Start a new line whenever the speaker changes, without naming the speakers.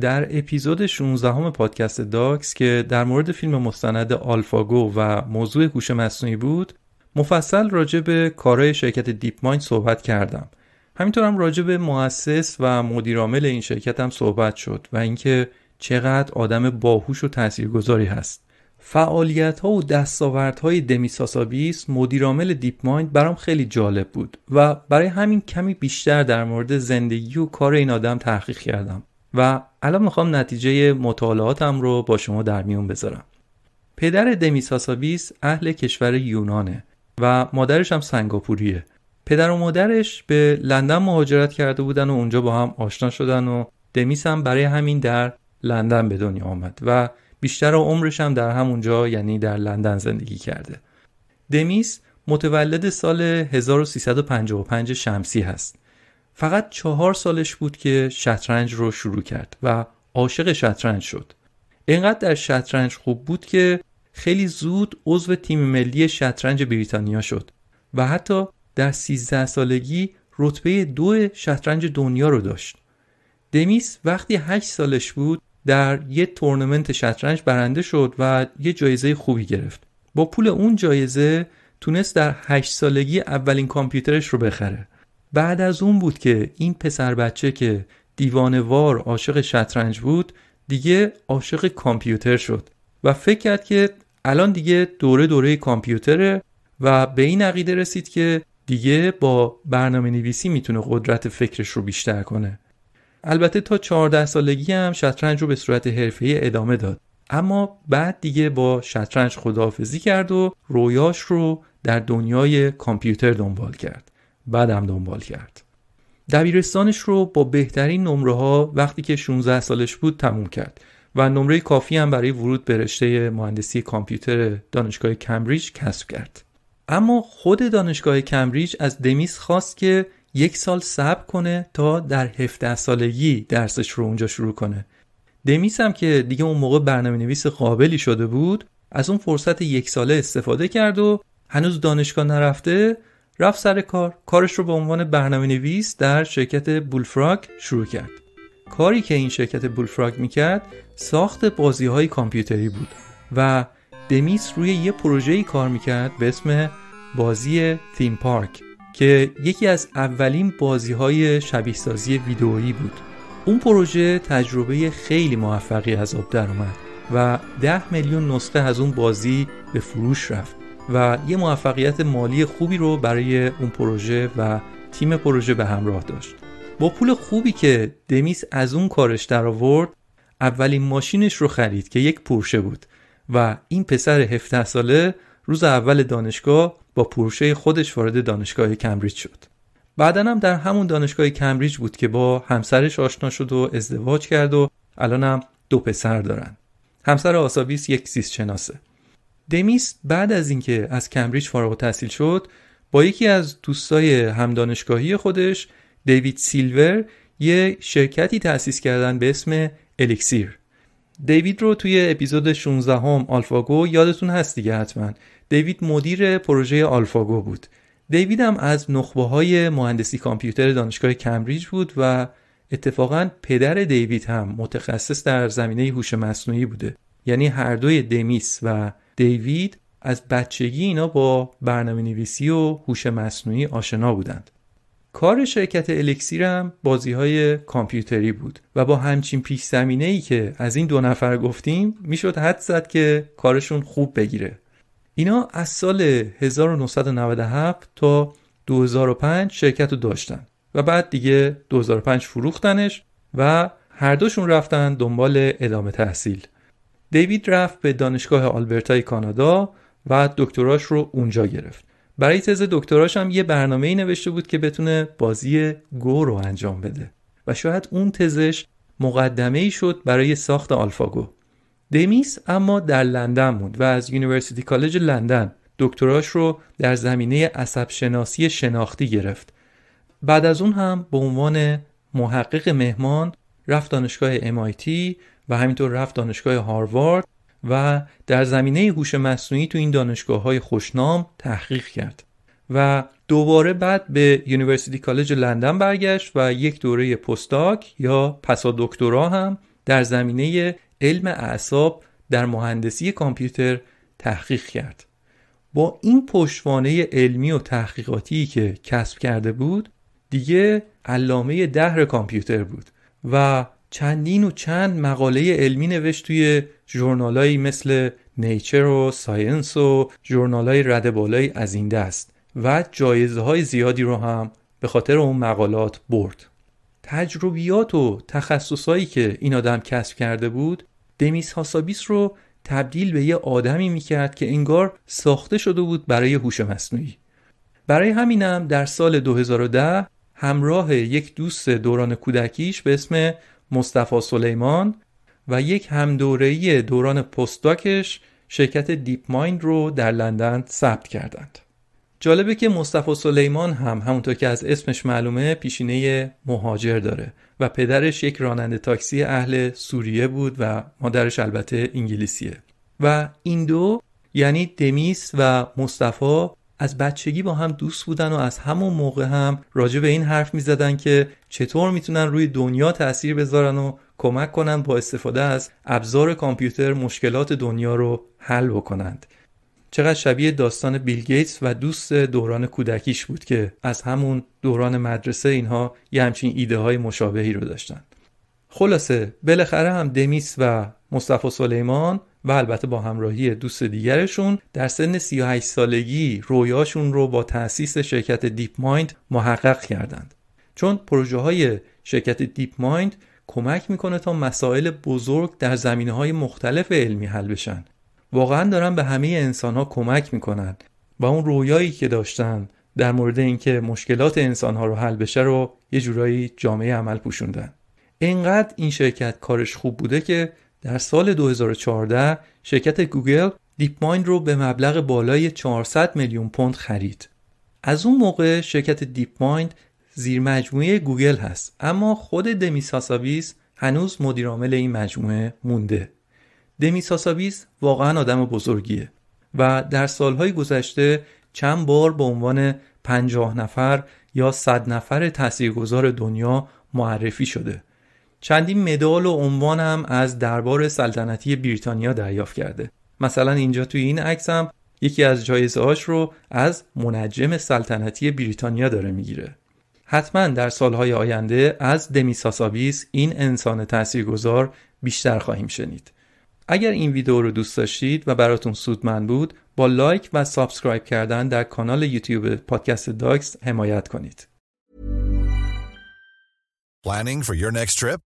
در اپیزود 16 هم پادکست داکس که در مورد فیلم مستند AlphaGo و موضوع هوش مصنوعی بود مفصل راجع به کارهای شرکت DeepMind صحبت کردم. همینطور هم راجع به مؤسس و مدیرعامل این شرکت هم صحبت شد و اینکه چقدر آدم باهوش و تاثیرگذاری هست. فعالیت ها و دستاورد های دمیس هاسابیس مدیرعامل DeepMind برام خیلی جالب بود و برای همین کمی بیشتر در مورد زندگی و کار این آدم تحقیق کردم و الان می‌خوام نتیجه مطالعاتم رو با شما در میون بذارم. پدر دمی ساسابیس اهل کشور یونانه و مادرش هم سنگاپوریه. پدر و مادرش به لندن مهاجرت کرده بودن و اونجا با هم آشنا شدن و دمیس هم برای همین در لندن به دنیا آمد و بیشتر عمرش هم در همونجا یعنی در لندن زندگی کرده. دمیس متولد سال 1355 شمسی هست. فقط چهار سالش بود که شطرنج رو شروع کرد و عاشق شطرنج شد. اینقدر در شطرنج خوب بود که خیلی زود عضو تیم ملی شطرنج بریتانیا شد و حتی در 13 سالگی رتبه دو شطرنج دنیا رو داشت. دمیس وقتی 8 سالش بود در یه تورنمنت شطرنج برنده شد و یه جایزه خوبی گرفت. با پول اون جایزه تونست در 8 سالگی اولین کامپیوترش رو بخره. بعد از اون بود که این پسر بچه که دیوانوار عاشق شطرنج بود دیگه عاشق کامپیوتر شد و فکر کرد که الان دیگه دوره دوره کامپیوتره و به این عقیده رسید که دیگه با برنامه نویسی می‌تونه قدرت فکرش رو بیشتر کنه. البته تا 14 سالگی هم شطرنج رو به صورت حرفه‌ای ادامه داد. اما بعد دیگه با شطرنج خداحافظی کرد و رویاش رو در دنیای کامپیوتر دنبال کرد. بعدم دنبال کرد. دبیرستانش رو با بهترین نمره ها وقتی که 16 سالش بود تموم کرد و نمره کافی هم برای ورود به رشته مهندسی کامپیوتر دانشگاه کمبریج کسب کرد. اما خود دانشگاه کمبریج از دمیس خواست که یک سال صبر کنه تا در 17 سالگی درسش رو اونجا شروع کنه. دمیس هم که دیگه اون موقع برنامه نویس قابلی شده بود از اون فرصت یک ساله استفاده کرد و هنوز دانشگاه نرفته رفت سر کار. کارش رو به عنوان برنامه نویس در شرکت بولفراگ شروع کرد. کاری که این شرکت بولفراگ می‌کرد ساخت بازی های کامپیوتری بود و دمیس روی یه پروژه‌ای کار می‌کرد به اسم بازی تیم پارک که یکی از اولین بازی های شبیه سازی ویدئویی بود. اون پروژه تجربه خیلی موفقی از آب در اومد و ده میلیون نسخه از اون بازی به فروش رفت. و یه موفقیت مالی خوبی رو برای اون پروژه و تیم پروژه به همراه داشت. با پول خوبی که دمیس از اون کارش در آورد اولین ماشینش رو خرید که یک پورشه بود و این پسر 17 ساله روز اول دانشگاه با پورشه خودش وارد دانشگاه کمبریج شد. بعدا هم در همون دانشگاه کمبریج بود که با همسرش آشنا شد و ازدواج کرد و الان هم دو پسر دارن. همسر آسابیس یک زیست شناسه دمیس بعد از اینکه از کمبریج فارغ التحصیل شد با یکی از دوستای هم دانشگاهی خودش دیوید سیلور یه شرکتی تأسیس کردن به اسم الیکسیر. دیوید رو توی اپیزود 16 هم آلفاگو یادتون هست دیگه حتما. دیوید مدیر پروژه آلفاگو بود. دیوید هم از نخبه های مهندسی کامپیوتر دانشگاه کمبریج بود و اتفاقا پدر دیوید هم متخصص در زمینه هوش مصنوعی بوده. یعنی هر دوی دمیس و دیوید از بچگی اینا با برنامه نویسی و هوش مصنوعی آشنا بودند. کار شرکت الکسیر هم بازی های کامپیوتری بود و با همچین پیش زمینه ای که از این دو نفر گفتیم می‌شد حد زد که کارشون خوب بگیره. اینا از سال 1997 تا 2005 شرکت رو داشتن و بعد دیگه 2005 فروختنش و هر دوشون رفتن دنبال ادامه تحصیل. دیوید رفت به دانشگاه آلبرتای کانادا و دکتراش رو اونجا گرفت. برای تز دکتراش هم یه برنامه ای نوشته بود که بتونه بازی گو رو انجام بده. و شاید اون تزش مقدمه ای شد برای ساخت آلفاگو. دمیس اما در لندن بود و از University College London دکتراش رو در زمینه عصب شناسی شناختی گرفت. بعد از اون هم به عنوان محقق مهمان رفت دانشگاه MIT و همینطور رفت دانشگاه هاروارد و در زمینه هوش مصنوعی تو این دانشگاه های خوشنام تحقیق کرد و دوباره بعد به University College London برگشت و یک دوره postdoc یا پسا دکترا هم در زمینه علم اعصاب در مهندسی کامپیوتر تحقیق کرد. با این پشتوانه علمی و تحقیقاتی که کسب کرده بود دیگه علامه دهر کامپیوتر بود و چندین و چند مقاله علمی نوشت توی جورنالایی مثل نیچر و ساینس و جورنالای رد بالایی از این دست و جایزه های زیادی رو هم به خاطر اون مقالات برد. تجربیات و تخصصهایی که این آدم کسب کرده بود دمیس هاسابیس رو تبدیل به یه آدمی می‌کرد که انگار ساخته شده بود برای هوش مصنوعی. برای همینم در سال 2010 همراه یک دوست دوران کودکیش به اسم مصطفی سلیمان و یک همدورهی دوران پستاکش شرکت دیپ مایند رو در لندن ثبت کردند. جالبه که مصطفی سلیمان هم همونطور که از اسمش معلومه پیشینه مهاجر داره و پدرش یک راننده تاکسی اهل سوریه بود و مادرش البته انگلیسیه و این دو یعنی دمیس و مصطفی از بچگی با هم دوست بودن و از همون موقع هم راجع به این حرف می زدن که چطور می‌تونن روی دنیا تاثیر بذارن و کمک کنن با استفاده از ابزار کامپیوتر مشکلات دنیا رو حل بکنند. چقدر شبیه داستان بیل گیتس و دوست دوران کودکیش بود که از همون دوران مدرسه اینها یه همچین ایده های مشابهی رو داشتن. خلاصه بالاخره هم دمیس و مصطفی سلیمان و البته با همراهی دوست دیگرشون در سن 38 سالگی رویاشون رو با تأسیس شرکت DeepMind محقق کردند. چون پروژه های شرکت DeepMind کمک می‌کنه تا مسائل بزرگ در زمینه های مختلف علمی حل بشن. واقعا دارن به همه انسان ها کمک می‌کنن و اون رویایی که داشتن در مورد اینکه مشکلات انسان ها رو حل بشه رو یه جورایی جامه عمل پوشوندن. اینقدر این شرکت کارش خوب بوده که در سال 2014 شرکت گوگل DeepMind رو به مبلغ بالای 400 میلیون پوند خرید. از اون موقع شرکت DeepMind زیر مجموعه گوگل هست اما خود دمیس هاسابیس هنوز مدیرعامل این مجموعه مونده. دمیس هاسابیس واقعا آدم بزرگیه و در سالهای گذشته چند بار به عنوان 50 نفر یا 100 نفر تاثیرگذار دنیا معرفی شده چندین مدال و عنوان هم از دربار سلطنتی بریتانیا دریافت کرده. مثلا اینجا توی این عکس هم یکی از جایزه هاش رو از منجم سلطنتی بریتانیا داره می‌گیره. حتما در سالهای آینده از دمیساسابیس این انسان تاثیرگذار بیشتر خواهیم شنید. اگر این ویدیو رو دوست داشتید و براتون سودمند بود با لایک و سابسکرایب کردن در کانال یوتیوب پادکست داکس حمایت کنید.
Planning for your next trip?